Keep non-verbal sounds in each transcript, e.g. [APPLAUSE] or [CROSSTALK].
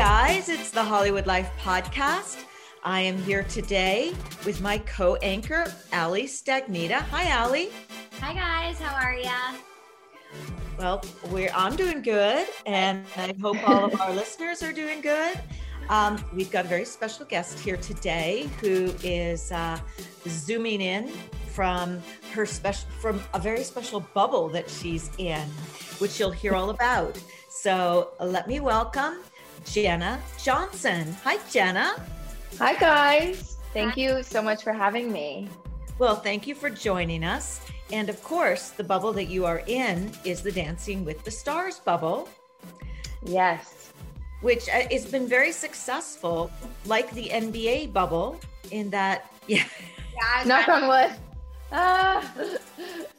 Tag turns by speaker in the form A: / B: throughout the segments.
A: Guys, it's the Hollywood Life podcast. I am here today with my co-anchor, Ali Stagnita. Hi, Ali.
B: Hi guys, how are ya?
A: Well, we're I'm doing good, and I hope all of our [LAUGHS] listeners are doing good. Um, we've got a very special guest here today who is uh, zooming in from her special from a very special bubble that she's in, which you'll hear all about. So let me welcome Jenna Johnson. Hi, Jenna.
C: Hi, guys. Thank you so much for having me.
A: Well, thank you for joining us. And of course, the bubble that you are in is the Dancing with the Stars bubble,
C: Yes.
A: which uh, has been very successful, like the NBA bubble, in that, yeah, [LAUGHS]
B: Yeah,
C: Knock on wood. Ah. [LAUGHS]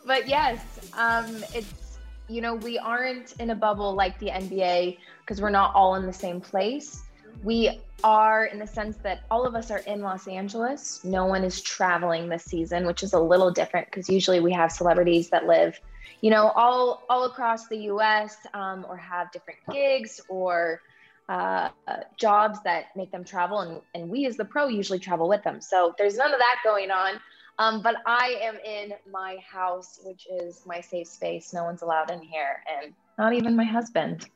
C: But yes, um, it's, you know, we aren't in a bubble like the NBA because we're not all in the same place. We are in the sense that all of us are in Los Angeles. No one is traveling this season, which is a little different because usually we have celebrities that live, you know, all all across the U.S. Um, or have different gigs or uh, jobs that make them travel, and and we as the pro usually travel with them. So there's none of that going on. Um, but I am in my house, which is my safe space. No one's allowed in here, and not even my husband.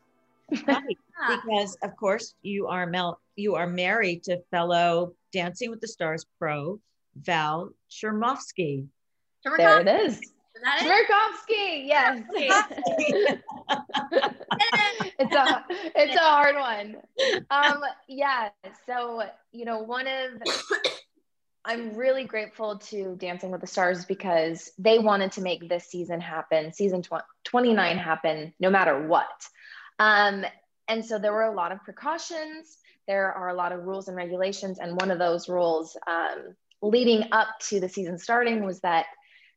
A: right. [LAUGHS] because of course you are Mel, you are married to fellow Dancing with the Stars pro Val Chermovsky.
C: There it is.
B: Is?
C: Chmerkovskiy, yes. [LAUGHS] it's a it's a hard one. [LAUGHS] Um, yeah. So you know, one of I'm really grateful to Dancing with the Stars because they wanted to make this season happen, season tw- 29 happen, no matter what. Um, and so there were a lot of precautions. There are a lot of rules and regulations, and one of those rules um, leading up to the season starting was that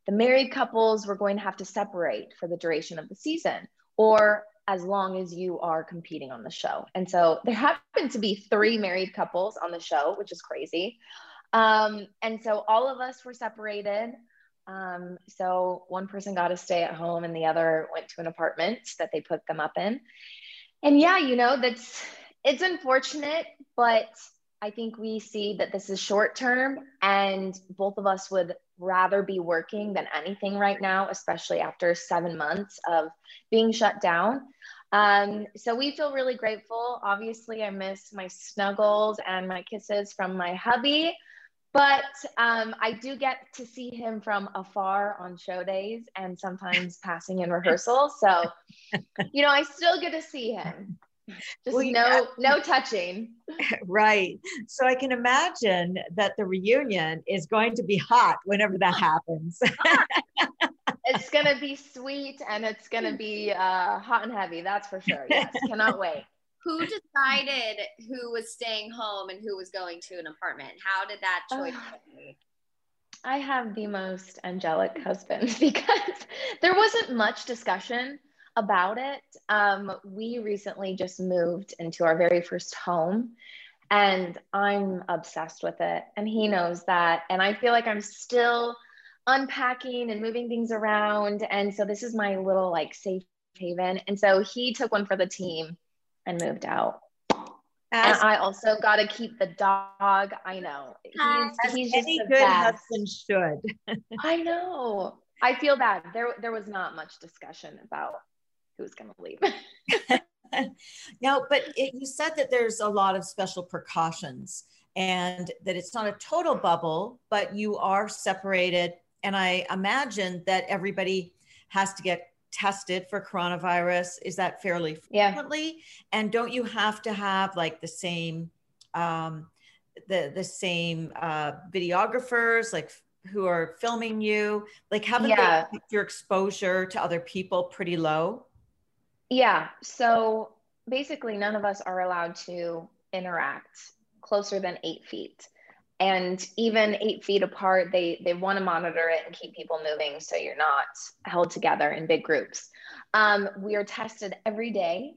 C: the married couples were going to have to separate for the duration of the season or as long as you are competing on the show. And so there happened to be three married couples on the show, which is crazy. Um, and so all of us were separated. Um, so one person got to stay at home and the other went to an apartment that they put them up in. And yeah, you know, that's it's unfortunate, but I think we see that this is short term and both of us would rather be working than anything right now, especially after seven months of being shut down. Um, so we feel really grateful. Obviously, I miss my snuggles and my kisses from my hubby, but um, I do get to see him from afar on show days and sometimes [LAUGHS] passing in rehearsal. So, you know, I still get to see him. Just
A: Well,
C: no, no touching. [LAUGHS]
A: right. So I can imagine that the reunion is going to be hot whenever that [LAUGHS] happens.
C: It's gonna be sweet and it's gonna be uh, hot and heavy. That's for sure. Yes, cannot wait.
B: Who decided who was staying home and who was going to an apartment? How did that choice
C: Oh. I have the most angelic husband [LAUGHS] because there wasn't much discussion about it. Um, we recently just moved into our very first home, and I'm obsessed with it. And he knows that. And I feel like I'm still unpacking and moving things around. And so this is my little like safe haven. And so he took one for the team and moved out. And I also got to keep the dog. I know.
B: As
C: He's, he's just
A: any
C: the
A: good
C: best.
A: husband should. [LAUGHS]
C: I know. I feel bad. There, there was not much discussion about who's going to leave. [LAUGHS]
A: no, but it, you said that there's a lot of special precautions and that it's not a total bubble, but you are separated. And I imagine that everybody has to get tested for coronavirus? Is that fairly frequently? Yeah. And don't you have to have like the same um, the the same uh, videographers like who are filming you? Like haven't yeah. they your exposure to other people pretty low?
C: Yeah. So basically, none of us are allowed to interact closer than eight feet and even eight feet apart they they want to monitor it and keep people moving so you're not held together in big groups. Um, we are tested every day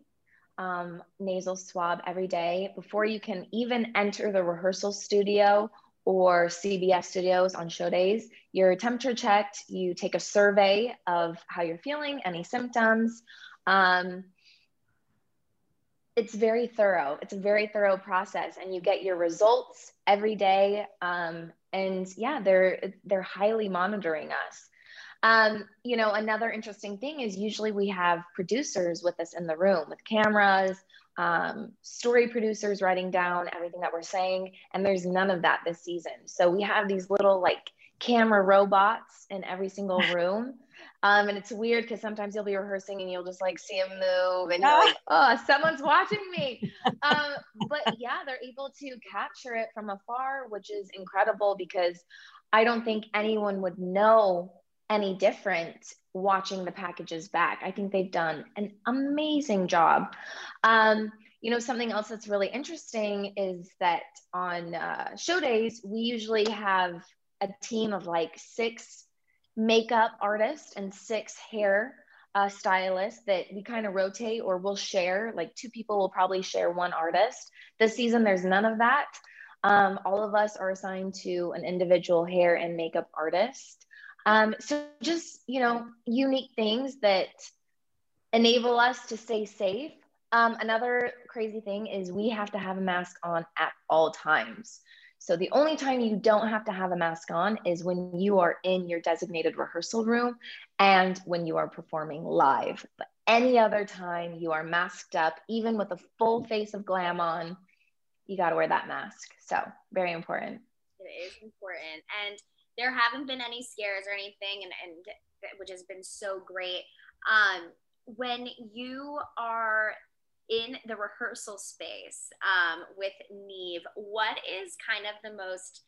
C: um, nasal swab every day. Before you can even enter the rehearsal studio or cbs studios on show days you're temperature checked you take a survey of how you're feeling any symptoms. Um, it's very thorough. It's a very thorough process, and you get your results every day. Um, and yeah, they're they're highly monitoring us. Um, you know, another interesting thing is usually we have producers with us in the room with cameras, um, story producers writing down everything that we're saying, and there's none of that this season. So we have these little like camera robots in every single [LAUGHS] room um, and it's weird because sometimes you'll be rehearsing and you'll just like see them move and you're like, [LAUGHS] oh, someone's watching me. [LAUGHS] Um, but yeah, they're able to capture it from afar, which is incredible because I don't think anyone would know any different watching the packages back. I think they've done an amazing job. Um, you know, something else that's really interesting is that on uh, show days, we usually have a team of like six makeup artist and six hair uh, stylists that we kind of rotate or we'll share. Like two people will probably share one artist. This season, there's none of that. Um, all of us are assigned to an individual hair and makeup artist. Um, so just, you know, unique things that enable us to stay safe. Um, another crazy thing is we have to have a mask on at all times. So the only time you don't have to have a mask on is when you are in your designated rehearsal room and when you are performing live. But any other time you are masked up, even with a full face of glam on, you got to wear that mask. So very important.
B: It is important. And there haven't been any scares or anything, and, and which has been so great. Um, when you are in the rehearsal space um, with Nev, what is kind of the most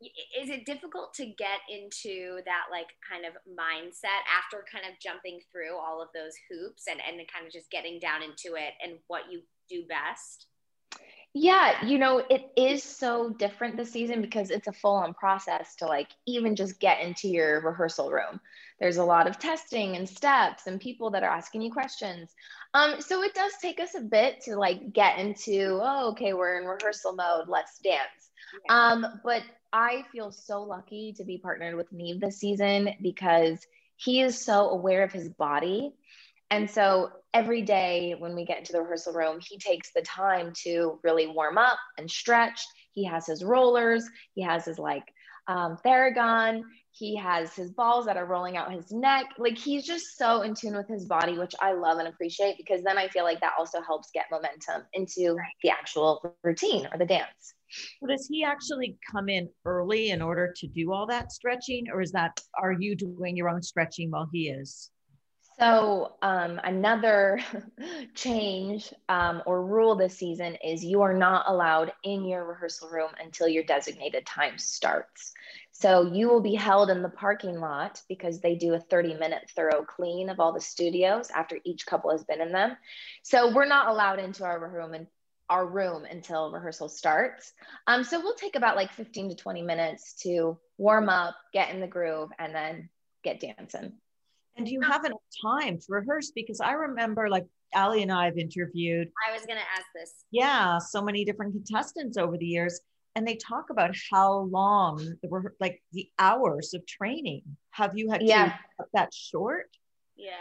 B: is it difficult to get into that like kind of mindset after kind of jumping through all of those hoops and and kind of just getting down into it and what you do best?
C: Yeah you know it is so different this season because it's a full on process to like even just get into your rehearsal room. There's a lot of testing and steps and people that are asking you questions um, so it does take us a bit to like get into, oh, okay, we're in rehearsal mode, let's dance. Yeah. Um, but I feel so lucky to be partnered with Nev this season because he is so aware of his body. And so every day when we get into the rehearsal room, he takes the time to really warm up and stretch. He has his rollers, he has his like um, Theragun. He has his balls that are rolling out his neck. Like he's just so in tune with his body, which I love and appreciate because then I feel like that also helps get momentum into the actual routine or the dance.
A: So does he actually come in early in order to do all that stretching, or is that are you doing your own stretching while he is?
C: So, um, another [LAUGHS] change um, or rule this season is you are not allowed in your rehearsal room until your designated time starts. So, you will be held in the parking lot because they do a 30 minute thorough clean of all the studios after each couple has been in them. So, we're not allowed into our room and our room until rehearsal starts. Um, so, we'll take about like 15 to 20 minutes to warm up, get in the groove, and then get dancing.
A: And do you have enough time to rehearse? Because I remember like Ali and I have interviewed.
B: I was going to ask this.
A: Yeah, so many different contestants over the years. And they talk about how long the like the hours of training. Have you had yeah. to cut that short?
B: Yeah.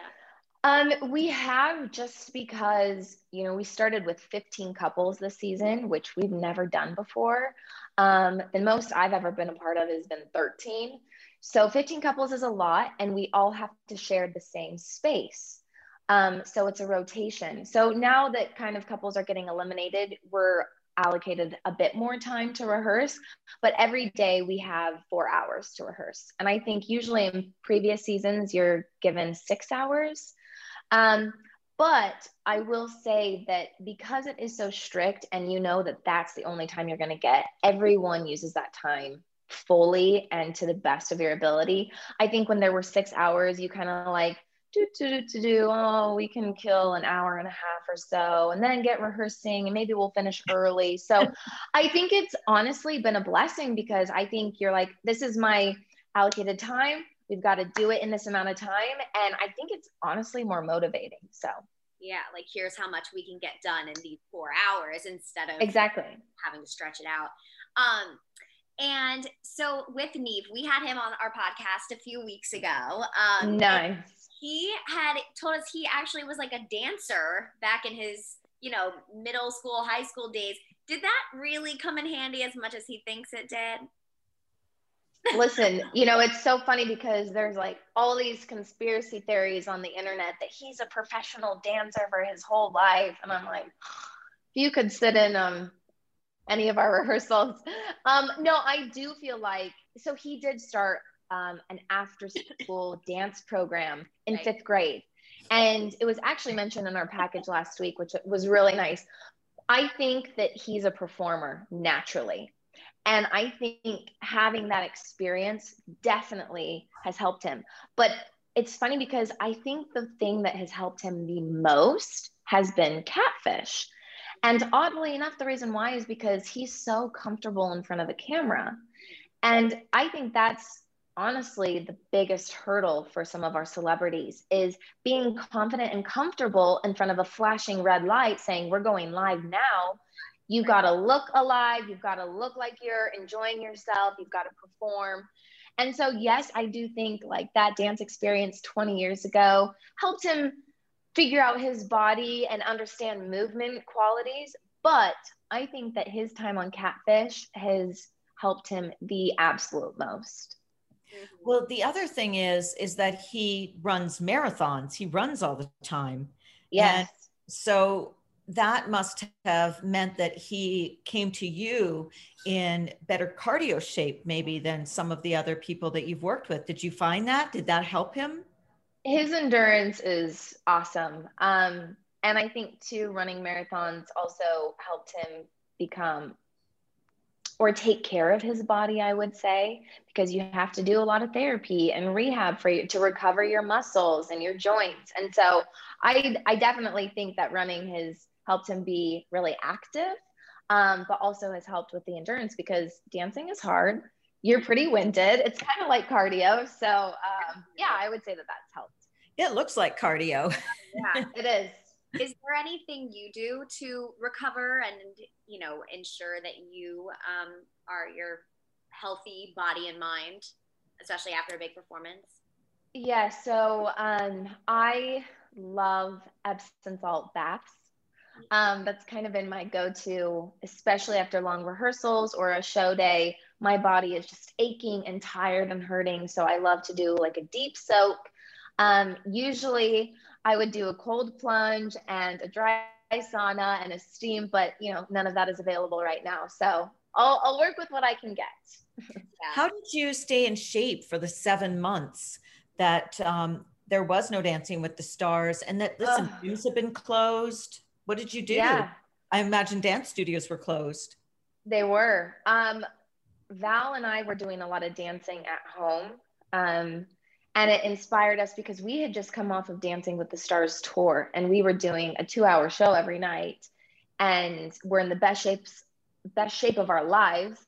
C: Um, we have just because you know we started with 15 couples this season, which we've never done before. Um, the most I've ever been a part of has been 13. So 15 couples is a lot, and we all have to share the same space. Um, so it's a rotation. So now that kind of couples are getting eliminated, we're allocated a bit more time to rehearse, but every day we have four hours to rehearse. And I think usually in previous seasons, you're given six hours. Um, but I will say that because it is so strict and you know that that's the only time you're going to get, everyone uses that time fully and to the best of your ability. I think when there were six hours, you kind of like, do, do, do, do, oh, we can kill an hour and a half or so and then get rehearsing and maybe we'll finish early. So [LAUGHS] I think it's honestly been a blessing because I think you're like, this is my allocated time. We've got to do it in this amount of time. And I think it's honestly more motivating. So
B: yeah, like here's how much we can get done in these four hours instead of
C: exactly
B: having to stretch it out. Um, and so with Nev, we had him on our podcast a few weeks ago.
C: Um, nice.
B: He had told us he actually was like a dancer back in his, you know, middle school, high school days. Did that really come in handy as much as he thinks it did?
C: Listen, you know, it's so funny because there's like all these conspiracy theories on the internet that he's a professional dancer for his whole life. And I'm like, if you could sit in um any of our [LAUGHS] rehearsals. Um, no, I do feel like so he did start um, an after school [COUGHS] dance program in fifth grade. And it was actually mentioned in our package last week, which was really nice. I think that he's a performer naturally. And I think having that experience definitely has helped him. But it's funny because I think the thing that has helped him the most has been catfish. And oddly enough, the reason why is because he's so comfortable in front of the camera. And I think that's honestly the biggest hurdle for some of our celebrities is being confident and comfortable in front of a flashing red light saying we're going live now You've got to look alive. You've got to look like you're enjoying yourself. You've got to perform. And so, yes, I do think like that dance experience 20 years ago helped him figure out his body and understand movement qualities. But I think that his time on Catfish has helped him the absolute most.
A: Well, the other thing is, is that he runs marathons. He runs all the time.
C: Yes. And
A: so that must have meant that he came to you in better cardio shape maybe than some of the other people that you've worked with did you find that did that help him
C: his endurance is awesome um, and i think too running marathons also helped him become or take care of his body i would say because you have to do a lot of therapy and rehab for you to recover your muscles and your joints and so i i definitely think that running has helped him be really active, um, but also has helped with the endurance because dancing is hard. You're pretty winded. It's kind of like cardio. So, um, yeah, I would say that that's helped.
A: It looks like cardio.
C: yeah, it is.
B: Is there anything you do to recover and, you know, ensure that you um, are your healthy body and mind, especially after a big performance?
C: Yeah, so um, I love Epsom salt baths. Um, that's kind of been my go to, especially after long rehearsals or a show day. My body is just aching and tired and hurting. So I love to do like a deep soak. Um, usually I would do a cold plunge and a dry sauna and a steam, but you know, none of that is available right now. So I'll, I'll work with what I can get.
A: yeah. [LAUGHS] How did you stay in shape for the seven months that um, there was no Dancing with the Stars and that, listen, gyms have been closed? What did you do? Yeah. I imagine dance studios were closed.
C: They were. Um, Val and I were doing a lot of dancing at home. Um, and it inspired us because we had just come off of Dancing with the Stars tour and we were doing a two hour show every night. And we're in the best shapes, best shape of our lives.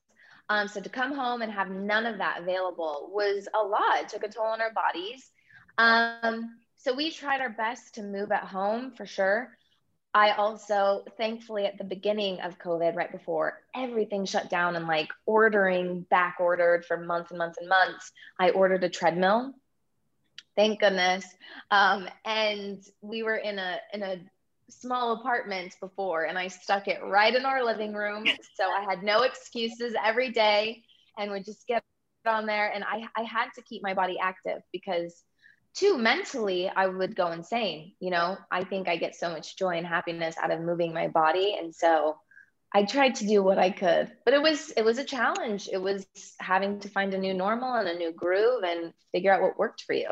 C: Um, so to come home and have none of that available was a lot. It took a toll on our bodies. Um, so we tried our best to move at home for sure. I also, thankfully, at the beginning of COVID, right before everything shut down and like ordering back ordered for months and months and months, I ordered a treadmill. Thank goodness. Um, and we were in a in a small apartment before, and I stuck it right in our living room, so I had no excuses every day, and would just get on there. And I I had to keep my body active because two mentally i would go insane you know i think i get so much joy and happiness out of moving my body and so i tried to do what i could but it was it was a challenge it was having to find a new normal and a new groove and figure out what worked for you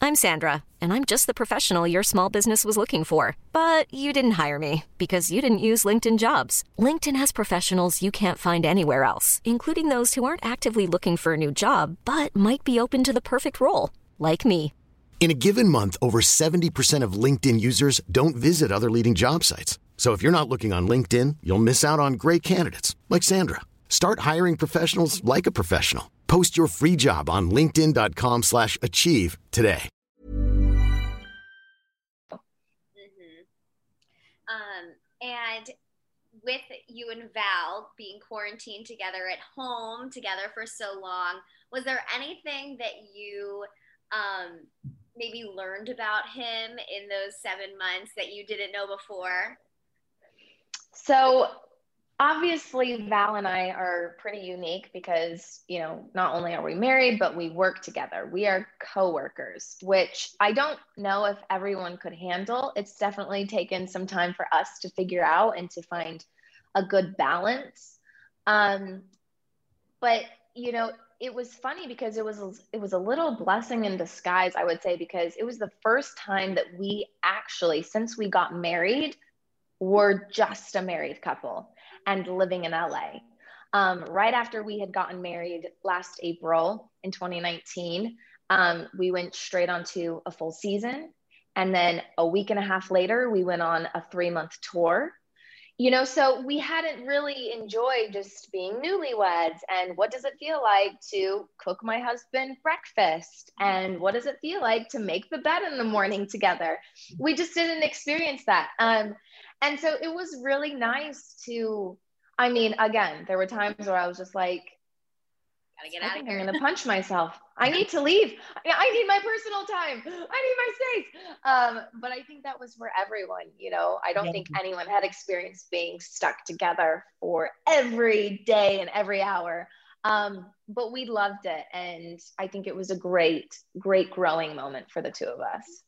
D: I'm Sandra, and I'm just the professional your small business was looking for. But you didn't hire me because you didn't use LinkedIn jobs. LinkedIn has professionals you can't find anywhere else, including those who aren't actively looking for a new job but might be open to the perfect role, like me.
E: In a given month, over 70% of LinkedIn users don't visit other leading job sites. So if you're not looking on LinkedIn, you'll miss out on great candidates like Sandra. Start hiring professionals like a professional. Post your free job on linkedin.com slash achieve today.
B: Mm-hmm. Um, and with you and Val being quarantined together at home together for so long, was there anything that you um, maybe learned about him in those seven months that you didn't know before?
C: So obviously Val and I are pretty unique because, you know, not only are we married, but we work together. We are co-workers, which I don't know if everyone could handle. It's definitely taken some time for us to figure out and to find a good balance. Um, but you know, it was funny because it was it was a little blessing in disguise, I would say, because it was the first time that we actually, since we got married, were just a married couple and living in LA. Um, right after we had gotten married last April in 2019, um, we went straight onto a full season. And then a week and a half later, we went on a three month tour. You know so we hadn't really enjoyed just being newlyweds. And what does it feel like to cook my husband breakfast? And what does it feel like to make the bed in the morning together? We just didn't experience that. Um, and so it was really nice to i mean again there were times where i was just like
B: Gotta get out of here.
C: I'm gonna punch myself. I [LAUGHS] need to leave. I need my personal time. I need my space. Um, but I think that was for everyone. You know, I don't yeah. think anyone had experienced being stuck together for every day and every hour. Um, but we loved it, and I think it was a great, great growing moment for the two of us.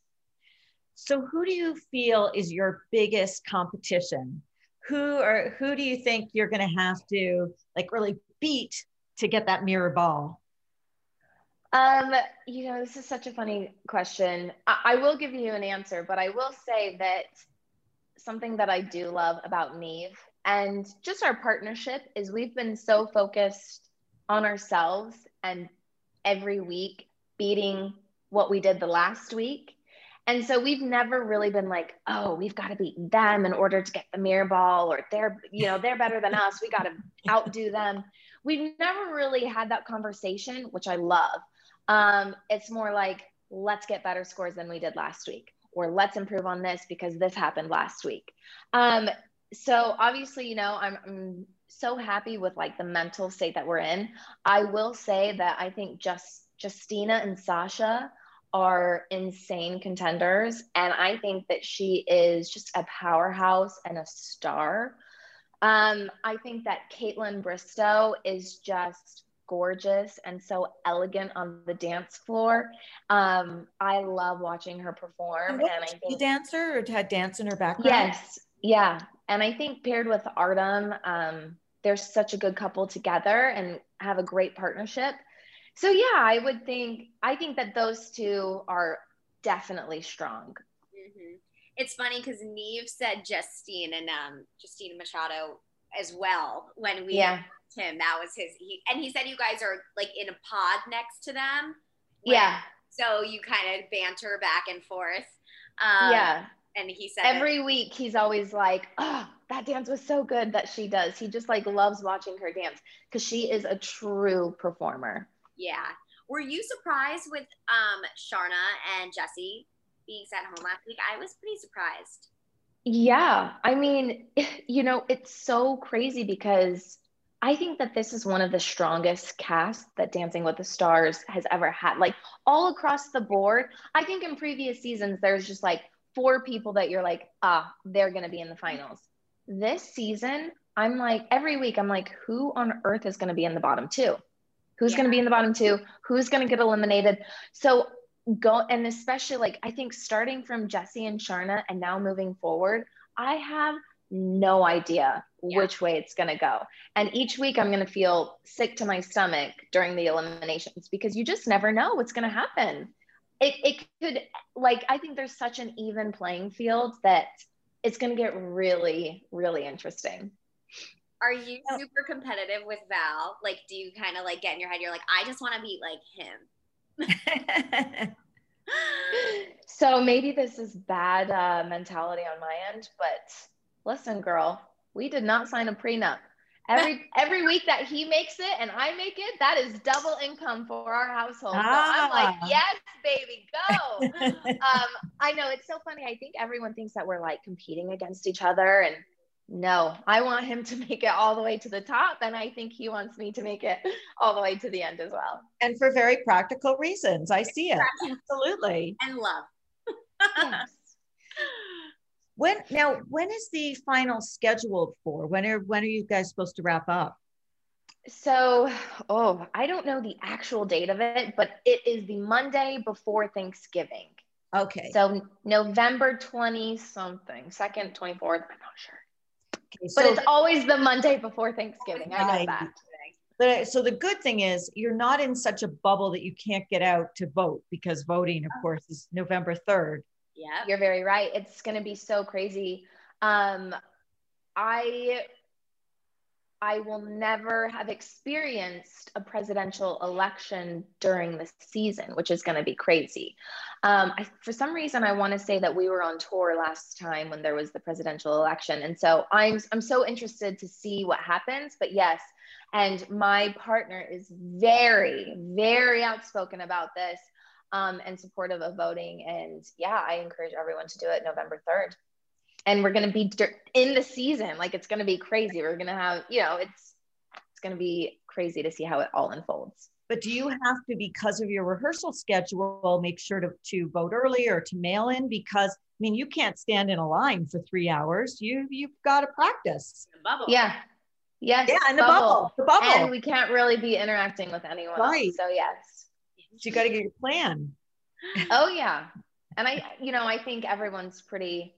A: So, who do you feel is your biggest competition? Who or who do you think you're going to have to like really beat to get that mirror ball?
C: Um, you know, this is such a funny question. I, I will give you an answer, but I will say that something that I do love about Nev and just our partnership is we've been so focused on ourselves and every week beating what we did the last week. And so we've never really been like, oh, we've got to beat them in order to get the mirror ball, or they're, you know, they're better than us. We got to outdo them we've never really had that conversation, which I love. Um, it's more like, let's get better scores than we did last week, or let's improve on this because this happened last week. Um, so obviously, you know, I'm, I'm so happy with like the mental state that we're in. I will say that I think just Justina and Sasha are insane contenders. And I think that she is just a powerhouse and a star. Um, I think that Kaitlyn Bristowe is just gorgeous and so elegant on the dance floor. Um, I love watching her perform.
A: And, and I think, dancer or had dance in her background?
C: Yes, yeah. And I think paired with Artem, um, they're such a good couple together and have a great partnership. So yeah, I would think I think that those two are definitely strong.
B: Mm-hmm it's funny because Nev said Justine and um, Justina Machado as well when we
C: yeah.
B: him. That was his. He, and he said you guys are like in a pod next to them.
C: yeah.
B: So you kind of banter back and forth. Um,
C: yeah.
B: And he said
C: every that, week he's always like, "Oh, that dance was so good that she does." He just like loves watching her dance because she is a true performer.
B: Yeah. Were you surprised with um Sharna and Jesse being sent home last week, I was pretty surprised.
C: Yeah. I mean, [LAUGHS] you know, it's so crazy because I think that this is one of the strongest casts that Dancing with the Stars has ever had. Like all across the board. I think in previous seasons, there's just like four people that you're like, ah, they're going to be in the finals. This season, I'm like, every week, I'm like, who on earth is going to be in the bottom two? Who's yeah. going to be in the bottom two? Who's going to get eliminated? So go and especially like I think starting from Jesse and Sharna and now moving forward, I have no idea yeah. which way it's going to go. And each week I'm going to feel sick to my stomach during the eliminations because you just never know what's going to happen. it, it could like I think there's such an even playing field that it's going to get really really interesting.
B: Are you super competitive with Val? Like, do you kind of like get in your head? You're like, I just want to be like him. [LAUGHS]
C: so maybe this is bad uh, mentality on my end, but listen, girl, we did not sign a prenup. Every [LAUGHS] every week that he makes it and I make it, that is double income for our household. Ah. So I'm like, ah. yes, baby, go. [LAUGHS] um, I know it's so funny. I think everyone thinks that we're like competing against each other and no, I want him to [LAUGHS] make it all the way to the top. And I think he wants me to make it all the way to the end as well.
A: And for very practical reasons. I see it. Absolutely.
B: And love.
A: yes. [LAUGHS] When now, when is the final scheduled for? When are when are you guys supposed to wrap up?
C: So, oh, I don't know the actual date of it, but it is the Monday before Thanksgiving.
A: Okay.
C: So November 20 something, second, 24th, I'm not sure. Okay, so, but it's always the Monday before Thanksgiving. I know that.
A: But so the good thing is you're not in such a bubble that you can't get out to vote because voting, of oh. course, is November 3rd.
C: Yeah. You're very right. It's going to be so crazy. Um, I I will never have experienced a presidential election during the season, which is going to be crazy. Um, I, for some reason, I want to say that we were on tour last time when there was the presidential election, and so I'm I'm so interested to see what happens. But yes, and my partner is very very outspoken about this um, and supportive of voting. And yeah, I encourage everyone to do it November third and we're going to be in the season like it's going to be crazy. We're going to have you know it's it's going to be crazy to see how it all unfolds.
A: But do you have to because of your rehearsal schedule make sure to, to vote early or to mail in? Because i mean you can't stand in a line for three hours. You you've got to practice
C: bubble. yeah. Yes
A: yeah in the bubble. bubble. The bubble.
C: And we can't really be interacting with anyone right. else so yes.
A: So you got to get your plan.
C: Oh yeah. And i you know i think everyone's pretty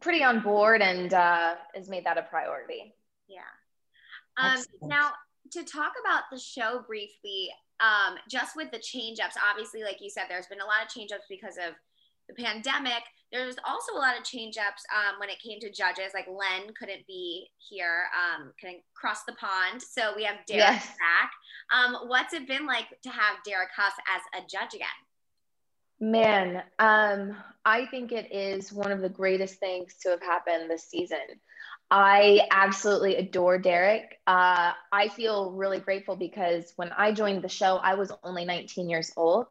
C: pretty on board and uh, has made that a priority.
B: Yeah. Um, now, to talk about the show briefly, um, just with the change ups, obviously, like you said, there's been a lot of change ups because of the pandemic. There's also a lot of change ups um, when it came to judges. Like Len couldn't be here, um, couldn't cross the pond. So we have Derek yes. back. Um, what's it been like to have Derek Hough as a judge again?
C: Man, um, I think it is one of the greatest things to have happened this season. I absolutely adore Derek. Uh, I feel really grateful because when I joined the show, I was only 19 years old.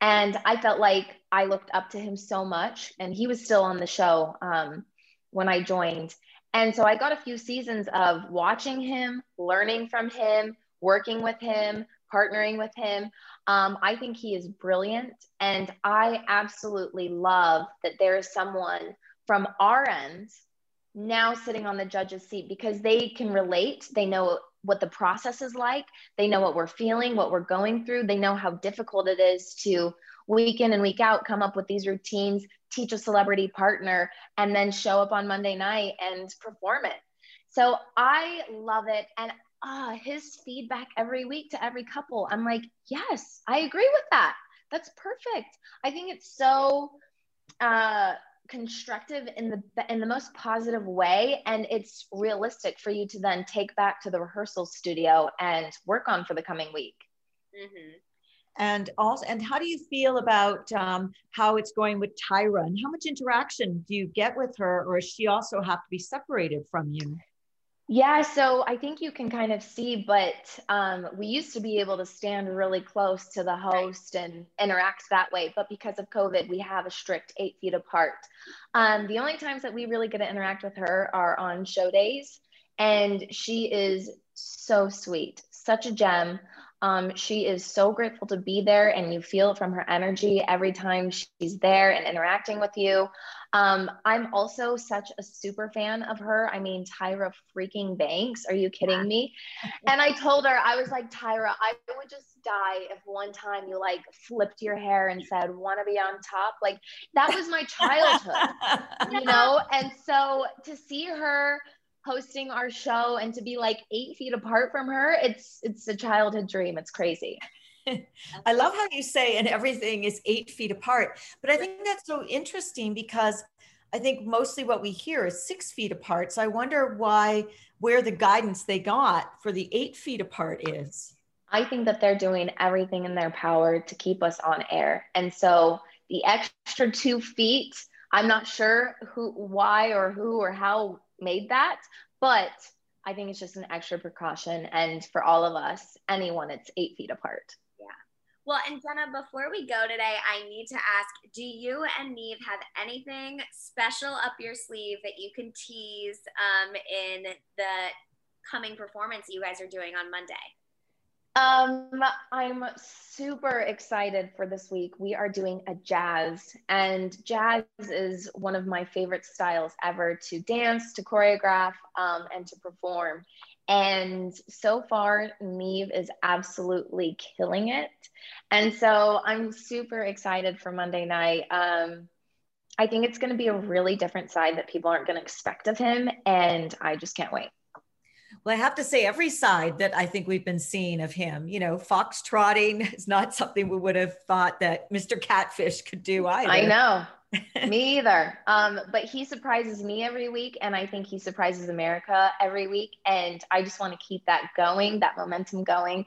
C: And I felt like I looked up to him so much. And he was still on the show um, when I joined. And so I got a few seasons of watching him, learning from him, working with him, partnering with him. Um, I think he is brilliant. And I absolutely love that there is someone from our end now sitting on the judge's seat because they can relate. They know what the process is like. They know what we're feeling, what we're going through. They know how difficult it is to week in and week out come up with these routines, teach a celebrity partner, and then show up on Monday night and perform it. So I love it. And ah, his feedback every week to every couple. I'm like, yes, I agree with that. That's perfect. I think it's so uh, constructive in the in the most positive way, and it's realistic for you to then take back to the rehearsal studio and work on for the coming week.
A: Mm-hmm. And also, and how do you feel about um, how it's going with Tyra, and how much interaction do you get with her, or does she also have to be separated from you?
C: Yeah, so I think you can kind of see, but um, we used to be able to stand really close to the host and interact that way. But because of COVID, we have a strict eight feet apart. Um, the only times that we really get to interact with her are on show days. And she is so sweet, such a gem. Um, she is so grateful to be there, and you feel it from her energy every time she's there and interacting with you. Um, I'm also such a super fan of her. I mean, Tyra freaking Banks. Are you kidding me? [LAUGHS] And I told her, I was like, Tyra, I would just die if one time you like flipped your hair and said, want to be on top. Like, that was my childhood, [LAUGHS] you know? And so to see her hosting our show and to be like eight feet apart from her, it's it's a childhood dream. It's crazy. [LAUGHS]
A: I love how you say, and everything is eight feet apart. But I think that's so interesting because I think mostly what we hear is six feet apart. So I wonder why, where the guidance they got for the eight feet apart is.
C: I think that they're doing everything in their power to keep us on air. And so the extra two feet, I'm not sure who, why, or who, or how made that, but I think it's just an extra precaution. And for all of us, anyone, it's eight feet apart.
B: Well, and Jenna, before we go today, I need to ask do you and Nev have anything special up your sleeve that you can tease um, in the coming performance you guys are doing on Monday?
C: Um, I'm super excited for this week. We are doing a jazz, and jazz is one of my favorite styles ever to dance, to choreograph, um, and to perform. And so far, Nev is absolutely killing it. And so I'm super excited for Monday night. Um, I think it's going to be a really different side that people aren't going to expect of him. And I just can't wait.
A: Well, I have to say, every side that I think we've been seeing of him, you know, fox trotting [LAUGHS] is not something we would have thought that Mr. Catfish could do either.
C: I know. [LAUGHS] me either. Um, but he surprises me every week, and I think he surprises America every week. And I just want to keep that going, that momentum going.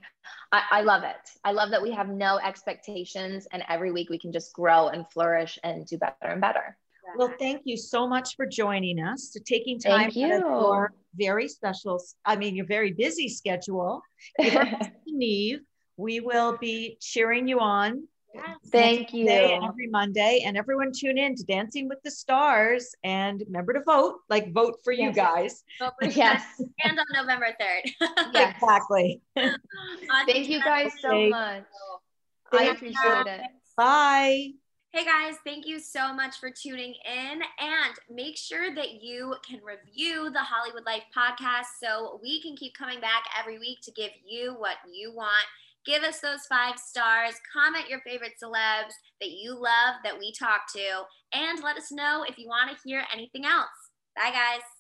C: I, I love it. I love that we have no expectations, and every week we can just grow and flourish and do better and better.
A: Well, thank you so much for joining us, to taking time
C: thank you
A: very special, I mean, your very busy schedule. Nev, [LAUGHS] we will be cheering you on.
C: Yes. Thank you.
A: Every Monday, and everyone tune in to Dancing with the Stars, and remember to vote. Like vote for you guys.
B: Vote for [LAUGHS] yes, and on November third.
A: yes. [LAUGHS] Exactly.
C: Thank you guys so much. I appreciate it.
A: Bye.
B: Hey guys, thank you so much for tuning in and make sure that you can review the Hollywood Life podcast so we can keep coming back every week to give you what you want. Give us those five stars, comment your favorite celebs that you love that we talk to, and let us know if you want to hear anything else. Bye, guys.